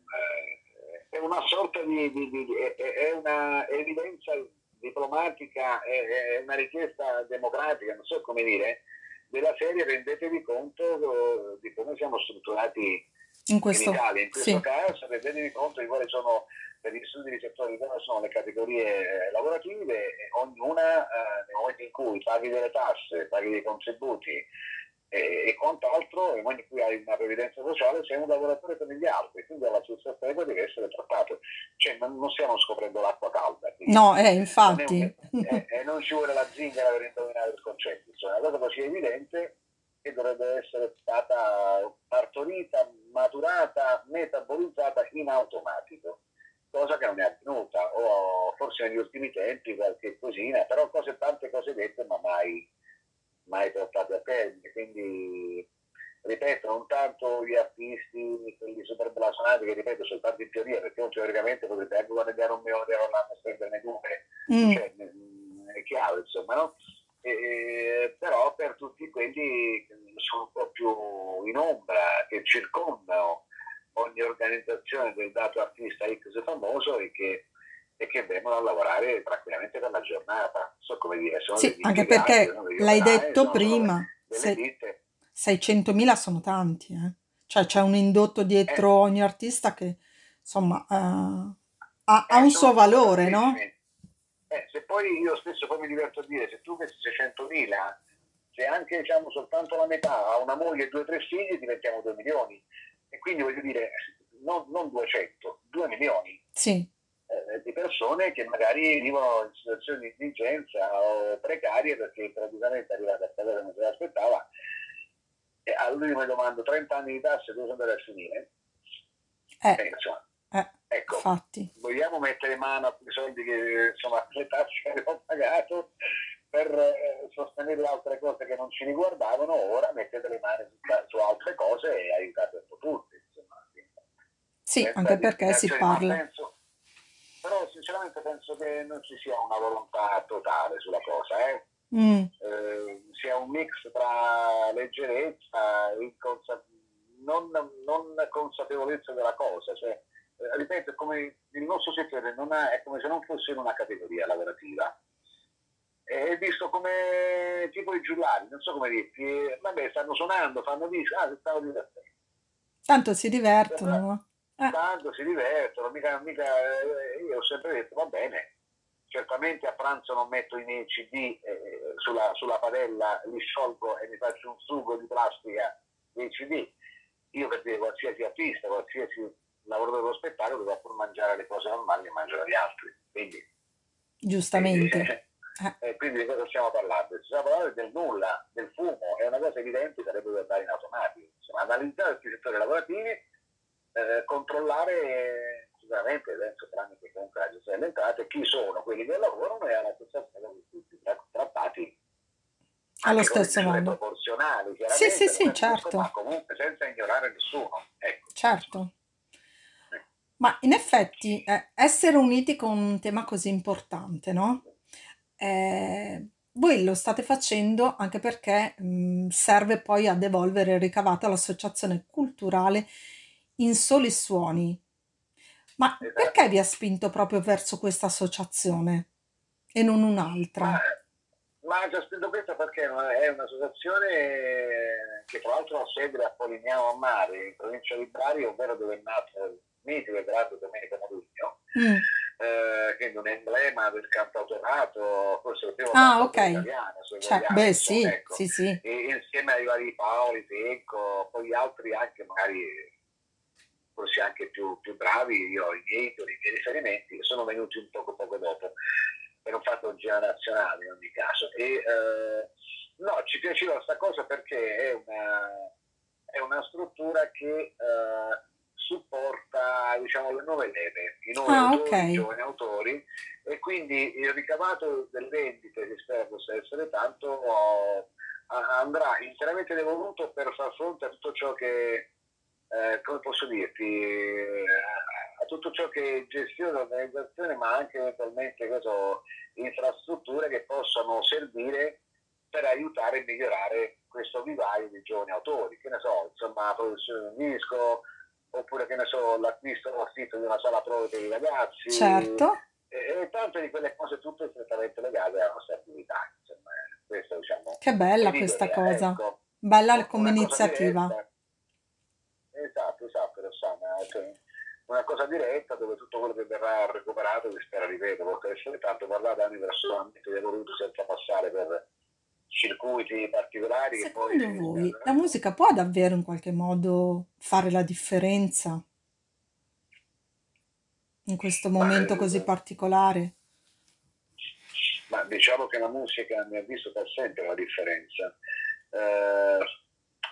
è una sorta di, di- di- è, è una evidenza diplomatica, è, è una richiesta democratica, non so come dire, della serie rendetevi conto di come siamo strutturati in, questo, in Italia. In questo sì. caso rendetevi conto di quali sono per gli studi di settore quali sono le categorie eh, lavorative, e ognuna eh, nel momento in cui paghi delle tasse, paghi dei contributi e, e quant'altro, nel momento in cui hai una previdenza sociale, sei un lavoratore come gli altri, quindi alla stessa stregua deve essere trattato. Cioè non, non stiamo scoprendo l'acqua calda. No, eh, infatti. un- eh, e non ci vuole la zingara per indovinare il concetto, insomma, è una cosa così evidente che dovrebbe essere stata partorita, maturata, metabolizzata in automatico, cosa che non è avvenuta, o forse negli ultimi tempi qualche cosina, però cose, tante cose dette ma mai, mai portate a termine, quindi ripeto, non tanto gli artisti, quelli super blasonati che ripeto soltanto in teoria, perché uno teoricamente potrebbe anche guadagnare un milione di euro all'anno e spenderne due, Mm, cioè, è chiaro insomma, no? E- però per tutti quelli che sono un po' più in ombra, che circondano ogni organizzazione del dato artista X famoso e che, e che vengono a lavorare tranquillamente per la giornata. So come dire, sono Sì, anche perché degli l'hai detto prima, se- ditte. 600.000 sono tanti, eh. Cioè c'è un indotto dietro Eh. ogni artista che insomma eh, ha, ha Eh, un sono suo valore, no? Eh, se poi io stesso poi mi diverto a dire, se tu questi 600.000, se anche diciamo soltanto la metà ha una moglie e due o tre figli, diventiamo 2 milioni. E quindi voglio dire, non, non 200, 2 milioni Sì, eh, di persone che magari vivono in situazioni di indigenza o precarie perché improvvisamente è arrivata a cadere non se l'aspettava. E a lui mi domando 30 anni di tasse dove sono andare a finire? eh, Eh, insomma, eh, ecco, infatti. vogliamo mettere mano a quei soldi che insomma le tasse che abbiamo pagato per eh, sostenere altre cose che non ci riguardavano, ora mettete le mani su, altre cose e aiutate un po' tutti. Insomma. Sì, senza anche perché si parla. penso- però sinceramente penso che non ci sia una volontà totale sulla cosa, eh. Mm, Eh, sia un mix tra leggerezza e inconsa- non, non consapevolezza della cosa. Cioè, eh, ripeto, come il nostro settore non ha- è come se non fosse in una categoria lavorativa. È visto come tipo i giullari, non so come dirti, eh, vabbè, stanno suonando, fanno disco, ah, si stanno divertendo. tanto si divertono, no? Eh, tanto si divertono, mica, mica, eh, io ho sempre detto va bene, certamente a pranzo non metto i miei CD eh, sulla, sulla padella, li sciolgo e mi faccio un sugo di plastica dei CD. Io per dire qualsiasi artista, qualsiasi lavoratore dello spettacolo deve pur mangiare le cose normali che mangiano gli altri. Quindi, giustamente. Eh, eh, quindi di cosa stiamo parlando? Sta parlando del nulla, del fumo, è una cosa evidente, sarebbe da andare in automatico. Insomma, analizzare tutti i settori lavorativi, eh, controllare eh, sicuramente adesso tramite comunque la gestione delle entrate chi sono quelli che lavorano e alla stessa stessa tutti tra- trattati Allo stesso modo. proporzionali Sì, sì, sì, certo. ma comunque senza ignorare nessuno ecco. Certo. Ma in effetti eh, essere uniti con un tema così importante, no? Eh, voi lo state facendo anche perché mh, serve poi ad evolvere il ricavato all'Associazione Culturale In Soli Suoni. Ma Esatto. perché vi ha spinto proprio verso questa associazione e non un'altra? Ma, ma già spinto questo perché è un'associazione che tra l'altro ha sede a Polignano a Mare, in provincia di Bari, ovvero dove è nato il mitico e grande Domenico Modugno, Mm, eh, che è un emblema del cantautorato, forse il primo Ah, cantautore ok. italiano, se Cioè, vogliamo, beh, sì, ecco. sì, sì. E insieme ai vari Paoli, Pecco, poi altri anche magari forse anche più, più bravi, io ho i miei idoli, i miei riferimenti, sono venuti un poco poco dopo, per un fatto generazionale in ogni caso. E eh, no, ci piaceva questa cosa perché è una, è una struttura che eh, supporta diciamo, le nuove leve, i nuovi Ah, autori, ok. i giovani autori, e quindi il ricavato delle vendite, che spero possa essere tanto, a- andrà interamente devoluto per far fronte a tutto ciò che, eh, come posso dirti, eh, a tutto ciò che è gestione dell'organizzazione, ma anche eventualmente so, infrastrutture che possano servire per aiutare e migliorare questo vivaio di giovani autori, che ne so, insomma, la produzione di un disco, oppure che ne so, l'acquisto o l'affitto di una sala prove per i ragazzi, Certo. e, e tante di quelle cose tutte strettamente legate alla nostra attività. Insomma, questo, diciamo, Che bella questa cosa. ecco. Bella come iniziativa. Esatto, esatto, Rossana. cioè, una cosa diretta dove tutto quello che verrà recuperato, che spera, ripeto, essere tanto parlato anche personalmente di evoluto senza passare per circuiti particolari. che poi- Secondo voi la musica può davvero in qualche modo fare la differenza in questo momento eh, così particolare? Ma diciamo che la musica, a mio avviso, fa sempre la differenza. Eh,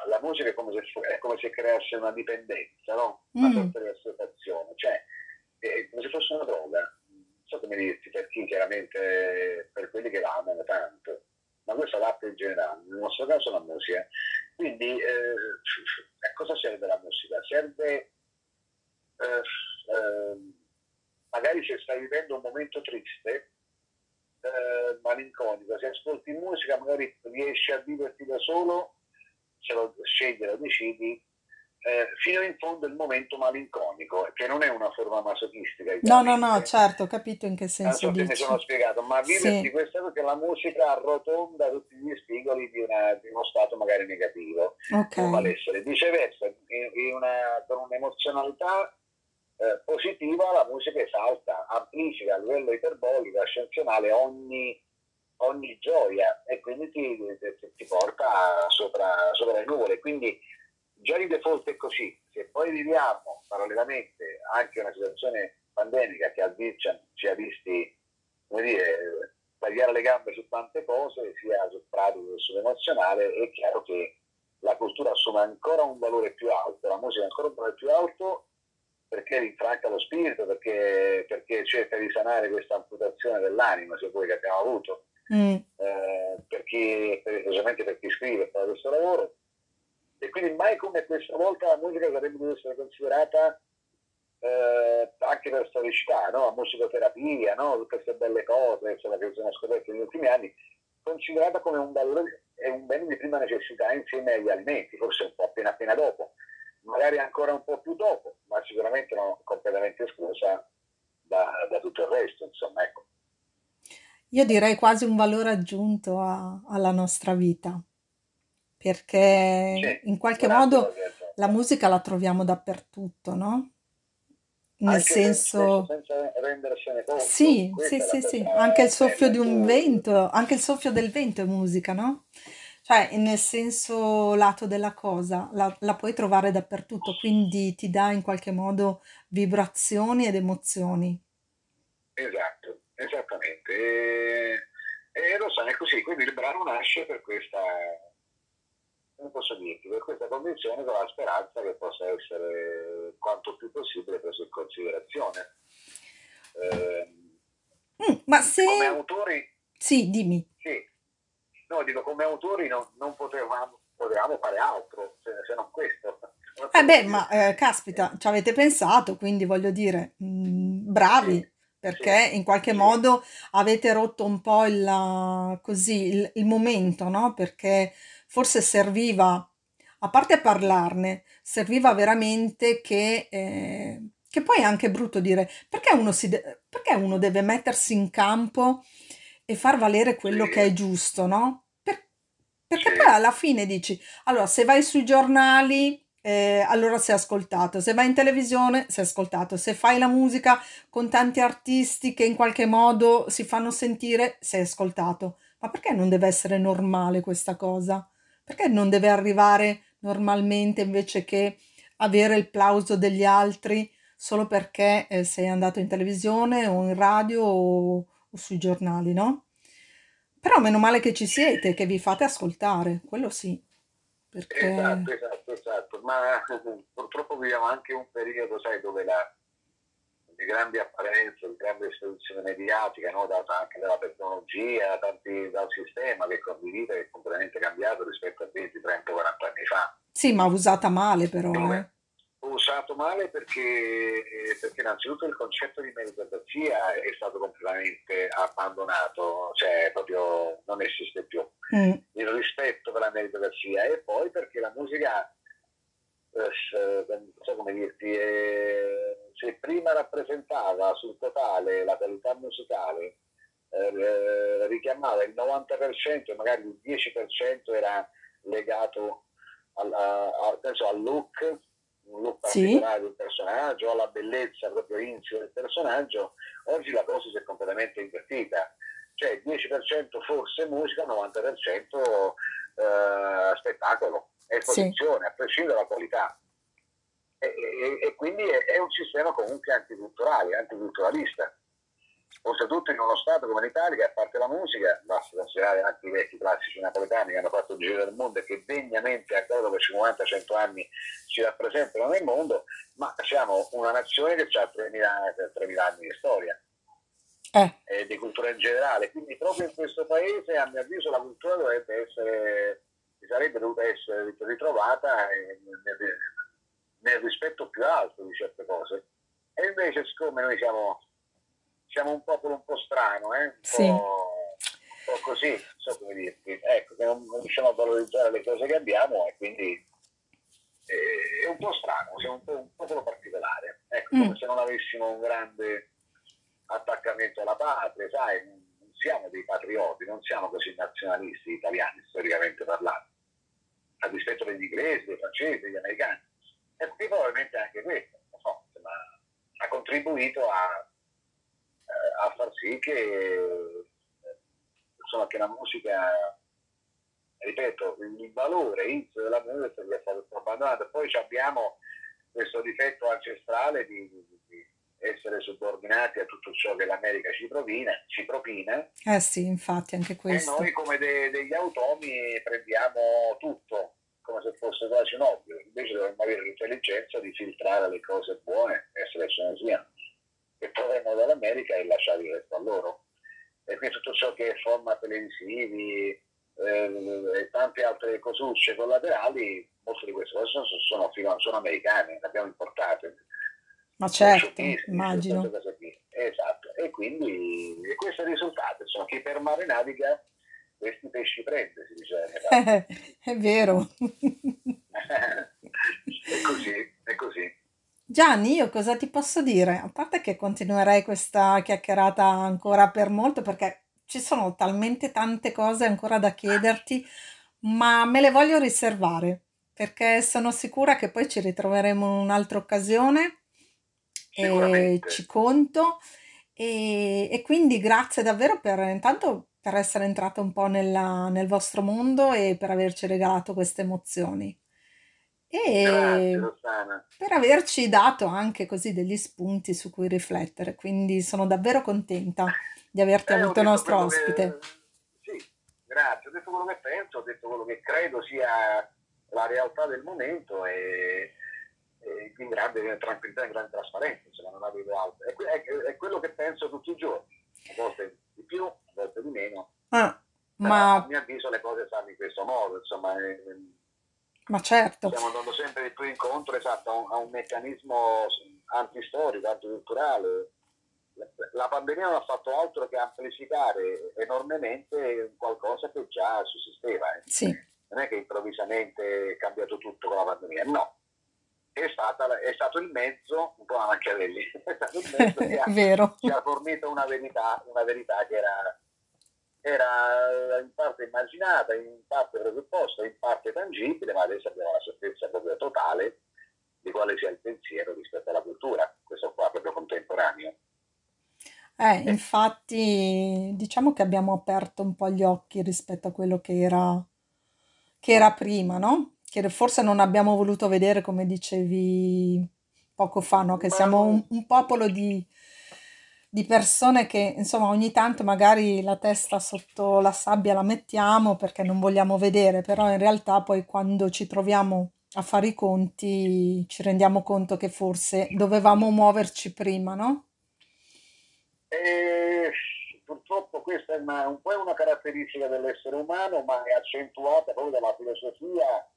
la musica è come se, è come se creasse una dipendenza, no? Una Mm. sorta di associazione, cioè è come se fosse una droga. Non so come dirti, per chi chiaramente, per quelli che la amano tanto, ma questo l'arte in generale, nel nostro caso la musica. Quindi eh, a cosa serve la musica? Serve eh, eh, magari se stai vivendo un momento triste, eh, malinconico, se ascolti musica magari riesci a viverti da solo, se lo scegli, lo decidi, eh, fino in fondo il momento malinconico, che non è una forma masochistica. No, no, no, certo, ho capito in che Non senso so se mi dici. sono spiegato, ma viverti Sì. questa cosa che la musica arrotonda tutti gli spigoli di, una- di uno stato magari negativo Ok, come malessere. Viceversa, in- in una- con un'emozionalità eh, positiva la musica esalta, amplifica a livello iperbolico, ascensionale ogni, ogni gioia e quindi ti, ti- ti porta sopra, sopra le nuvole. Quindi già di default è così. Se poi viviamo parallelamente anche una situazione pandemica che ha vi- ci ha- visti come dire, tagliare le gambe su tante cose, sia sul pratico che sull'emozionale, è chiaro che la cultura assume ancora un valore più alto, la musica ancora un valore più alto perché rinfranca lo spirito, perché, perché cerca di sanare questa amputazione dell'anima, se vuoi, che abbiamo avuto, Mm, eh, per chi, per- per chi scrive e fa questo lavoro. E quindi mai come questa volta la musica sarebbe dovuta essere considerata eh, anche per storicità, no? musicoterapia, no? tutte queste belle cose insomma, che sono scoperte negli ultimi anni, considerata come un valore e un bene di prima necessità insieme agli alimenti, forse un po' appena appena dopo, magari ancora un po' più dopo, ma sicuramente non completamente esclusa da, da tutto il resto, insomma, ecco. Io direi quasi un valore aggiunto a- alla nostra vita, perché in qualche modo la musica la troviamo dappertutto, no? Nel Anche senso... senza, rendersene conto. Sì, sì, sì, sì, anche il soffio di un vento, anche il soffio del vento è musica, no? Cioè, nel senso lato della cosa, la, la puoi trovare dappertutto, quindi ti dà in qualche modo vibrazioni ed emozioni. Esatto, esattamente. E, e lo sai, è così, quindi il brano nasce per questa, come posso dirti, per questa convinzione con la speranza che possa essere quanto più possibile preso in considerazione. Ehm, Mm, ma se... come autori, Sì, dimmi. sì, no, dico come autori non, non potevamo, potevamo fare altro se, se non questo. Eh beh, ma eh, caspita, ci avete pensato, quindi voglio dire, mm, bravi, Sì, perché in qualche sì. modo avete rotto un po' il, così, il, il momento, no? Perché forse serviva, a parte parlarne, serviva veramente che, eh, che poi è anche brutto dire, perché uno, si de- perché uno deve mettersi in campo e far valere quello che è giusto, no? Per- perché poi alla fine dici, allora, se vai sui giornali, eh, allora sei ascoltato, se vai in televisione, sei ascoltato, se fai la musica con tanti artisti che in qualche modo si fanno sentire, sei ascoltato. Ma perché non deve essere normale questa cosa? Perché non deve arrivare normalmente invece che avere il plauso degli altri solo perché eh, sei andato in televisione o in radio o, o sui giornali, no? Però meno male che ci siete, che vi fate ascoltare, quello sì, perché... Esatto, esatto, esatto, ma purtroppo viviamo anche un periodo, sai, dove la, di grandi apparenze, di grande esposizione mediatica, no? data anche dalla tecnologia, tanti, dal sistema che condivide, che è completamente cambiato rispetto a 20, 30, 40 anni fa. Sì, ma usata male però, eh. Usato male perché, eh, perché innanzitutto il concetto di meritocrazia è stato completamente abbandonato, cioè proprio non esiste più Mm, il rispetto per la meritocrazia e poi perché la musica, eh, s- non so come dirti, eh, se prima rappresentava sul totale la qualità musicale, eh, richiamava il 90%, magari il 10% era legato al, a, a, penso, al look, un look particolare sì. del personaggio, alla bellezza proprio insio del personaggio, oggi la cosa si è completamente invertita. Cioè 10% forse musica, 90% eh, spettacolo, esposizione, sì. a prescindere dalla qualità. E, e, e quindi è, è, un sistema comunque anticulturale, anticulturalista. Oltretutto in uno Stato come l'Italia, che a parte la musica, basta considerare anche i vecchi classici napoletani che hanno fatto il giro del mondo e che degnamente ancora dopo 50-100 anni ci rappresentano nel mondo, ma siamo una nazione che ha 3.000, 3.000 anni di storia eh. e di cultura in generale. Quindi proprio in questo paese, a mio avviso, la cultura dovrebbe essere, sarebbe dovuta essere ritrovata nel, nel rispetto più alto di certe cose. E invece, siccome noi siamo siamo un popolo un po' strano, eh? un, sì. po', un po' così, so come dirti, ecco, che non, non riusciamo a valorizzare le cose che abbiamo e quindi eh, è un po' strano, siamo un, po', un popolo particolare, ecco, mm. come se non avessimo un grande attaccamento alla patria, sai, non siamo dei patrioti, non siamo così nazionalisti italiani, storicamente parlando, a dispetto degli inglesi, dei francesi, degli americani. E qui probabilmente anche questo, so, ha contribuito a a far sì che, insomma, che la musica, ripeto, il valore inizio della musica sia stato abbandonato. Poi abbiamo questo difetto ancestrale di, di, essere subordinati a tutto ciò che l'America ci, provina, ci propina. Eh sì, infatti, anche questo. E noi come de, degli automi prendiamo tutto come se fosse quasi un ovvio, invece dovremmo avere l'intelligenza di filtrare le cose buone e se le siano che provengono dall'America e lasciare il resto a loro. E quindi tutto ciò che è format televisivi eh, e tante altre cosucce collaterali, molte di queste cose sono, sono, sono americane, le abbiamo importate. Ma certo, immagino. Esatto, e quindi e questo è il risultato, insomma, chi per mare naviga questi pesci prende, si dice. è vero. è così, è così. Gianni, io cosa ti posso dire? A parte che continuerei questa chiacchierata ancora per molto perché ci sono talmente tante cose ancora da chiederti, ma me le voglio riservare perché sono sicura che poi ci ritroveremo in un'altra occasione e ci conto e, e quindi grazie davvero per intanto per essere entrata un po' nella- nel vostro mondo e per averci regalato queste emozioni e per averci dato anche così degli spunti su cui riflettere. Quindi sono davvero contenta di averti eh, avuto nostro ospite. Che, sì, grazie. Ho detto quello che penso, ho detto quello che credo sia la realtà del momento e, in grande tranquillità, in grande trasparenza, insomma, non avevo altro. È, è, è, quello che penso tutti i giorni, a volte di più, a volte di meno. Ah, ma a mio avviso le cose stanno in questo modo, insomma. È, ma certo. Stiamo andando sempre di più incontro esatto, a, un, a un meccanismo antistorico, anticulturale. La pandemia non ha fatto altro che amplificare enormemente qualcosa che già sussisteva. Eh. Sì. Non è che improvvisamente è cambiato tutto con la pandemia, no. È, stata, è stato il mezzo, un po' a Machiavelli, è stato il mezzo che ha, ci ha fornito una verità, una verità che era era in parte immaginata, in parte presupposta, in parte tangibile, ma adesso abbiamo la certezza proprio totale di quale sia il pensiero rispetto alla cultura, questo qua proprio contemporaneo. Eh, infatti diciamo che abbiamo aperto un po' gli occhi rispetto a quello che era, che era prima, no? Che forse non abbiamo voluto vedere, come dicevi poco fa, no? Che siamo un, un popolo di di persone che insomma ogni tanto magari la testa sotto la sabbia la mettiamo perché non vogliamo vedere, però in realtà poi quando ci troviamo a fare i conti ci rendiamo conto che forse dovevamo muoverci prima, no? E purtroppo questa è una, un po' una caratteristica dell'essere umano, ma è accentuata proprio dalla filosofia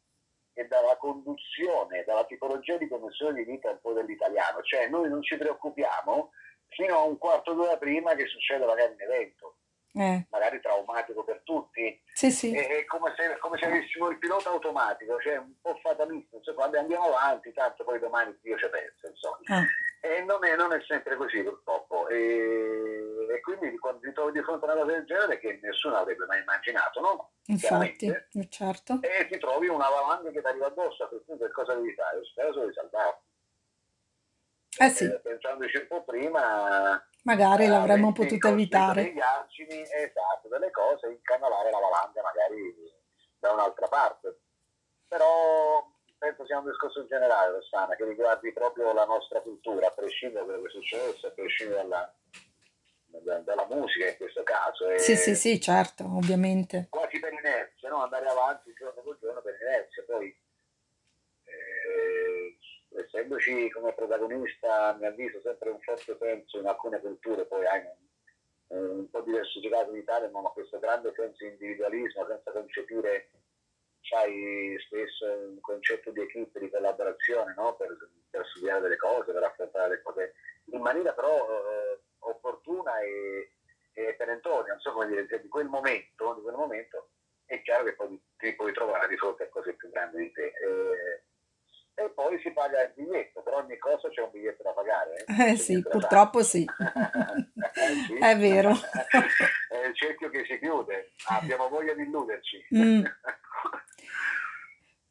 e dalla conduzione, dalla tipologia di conduzione di vita un po' dell'italiano, cioè noi non ci preoccupiamo fino a un quarto d'ora prima che succeda magari un evento, eh. magari traumatico per tutti. Sì, sì. È, come, se, come, se, avessimo il pilota automatico, cioè un po' fatalista, insomma, quando andiamo avanti, tanto poi domani Dio ci pensa, insomma. Ah. E non è, non è sempre così purtroppo. E, e quindi quando ti trovi di fronte a una cosa del genere che nessuno avrebbe mai immaginato, no? Infatti, eh, certo. E ti trovi una valanga che ti arriva addosso, a quel punto che cosa devi fare? Spero solo di salvarti. Eh sì, Eh, pensandoci un po' prima, magari eh, l'avremmo potuto evitare. degli argini, esatto, delle cose, incanalare la valanga magari da un'altra parte. Però penso sia un discorso in generale, Rossana, che riguardi proprio la nostra cultura, a prescindere da quello che è successo, a prescindere dalla, da- dalla musica in questo caso. E Sì, sì, sì, certo, ovviamente. Quasi per inerzia, no? andare avanti giorno per giorno per inerzia. Poi, eh, essendoci come protagonista, a mio avviso, sempre un forte senso in alcune culture, poi hai un, un po' diversificato in Italia, ma questo grande senso di individualismo senza concepire c'hai spesso un concetto di equipe, di collaborazione no? per, per studiare delle cose, per affrontare le cose in maniera però eh, opportuna e, e perentoria, non so come dire, cioè, di quel momento, di quel momento è chiaro che poi ti puoi trovare di fronte a cose più grandi di te. E, e poi si paga il biglietto, per ogni cosa c'è un biglietto da pagare. Eh C'è sì, purtroppo sì. Eh, sì. È vero. È il cerchio che si chiude, abbiamo voglia di illuderci. Mm.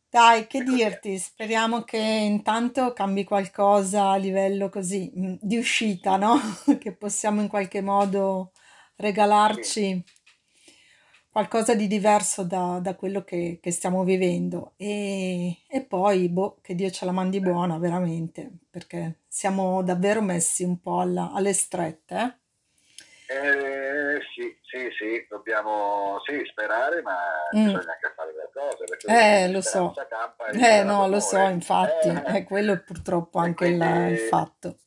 Dai, che dirti? Speriamo che intanto cambi qualcosa a livello così mm, di uscita, no? Che possiamo in qualche modo regalarci qualcosa di diverso da, da quello che, che stiamo vivendo. E, e poi, boh, che Dio ce la mandi buona, veramente, perché siamo davvero messi un po' alla- alle strette, eh? Eh, sì, sì, sì, dobbiamo sì, sperare, ma Mm. bisogna anche fare qualcosa. Perché Eh, lo so. Eh, no, lo so, infatti, Eh, è quello è purtroppo anche il, il fatto.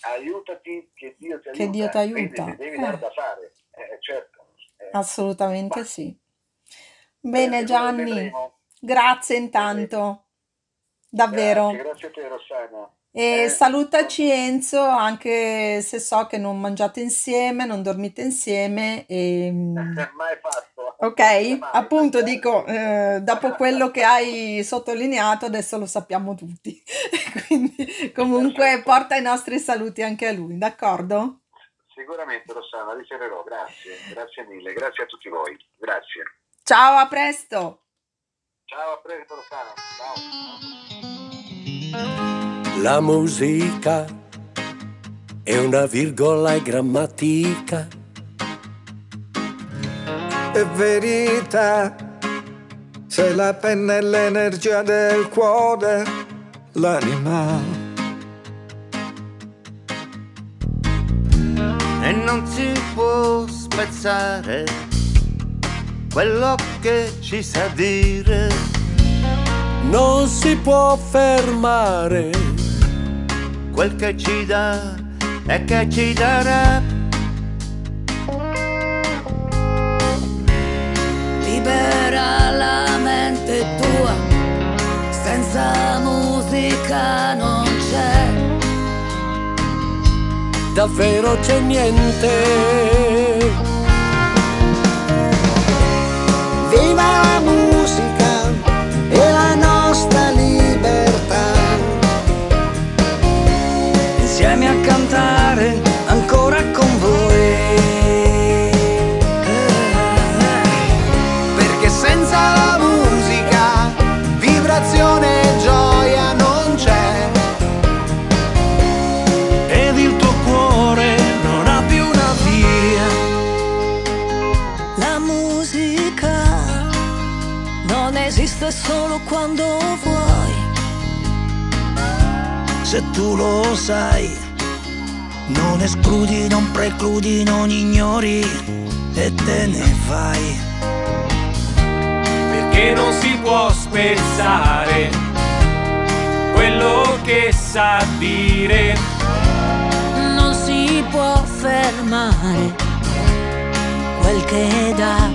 Aiutati, che Dio ti Che aiuta. Dio ti aiuta. Quindi devi Eh. da fare, eh, certo. Eh, Assolutamente ma- sì. Bene Gianni, grazie intanto, davvero. Grazie, grazie a te Rossana. E Eh, salutaci Enzo, anche se so che non mangiate insieme, non dormite insieme. E... Mai fatto. Ok, Mai. appunto dico, eh, dopo quello che hai sottolineato, adesso lo sappiamo tutti. Quindi comunque porta i nostri saluti anche a lui, d'accordo? Sicuramente Rossana, riceverò, grazie, grazie mille, grazie a tutti voi, grazie. Ciao, a presto! Ciao, a presto Rossana, ciao. La musica è una virgola e grammatica. è verità. Se la penna è l'energia del cuore, l'anima. e non si può spezzare quello che ci sa dire. Non si può fermare quel che ci dà e che ci darà. Libera la mente tua, senza musica non c'è. davvero c'è niente. Viva la musica tu lo sai, non escludi, non precludi, non ignori e te ne vai. perché non si può spezzare quello che sa dire. Non si può fermare quel che dà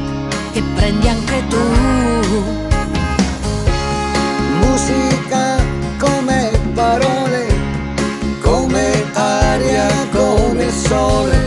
e prendi anche tu. Musica come parole, sole.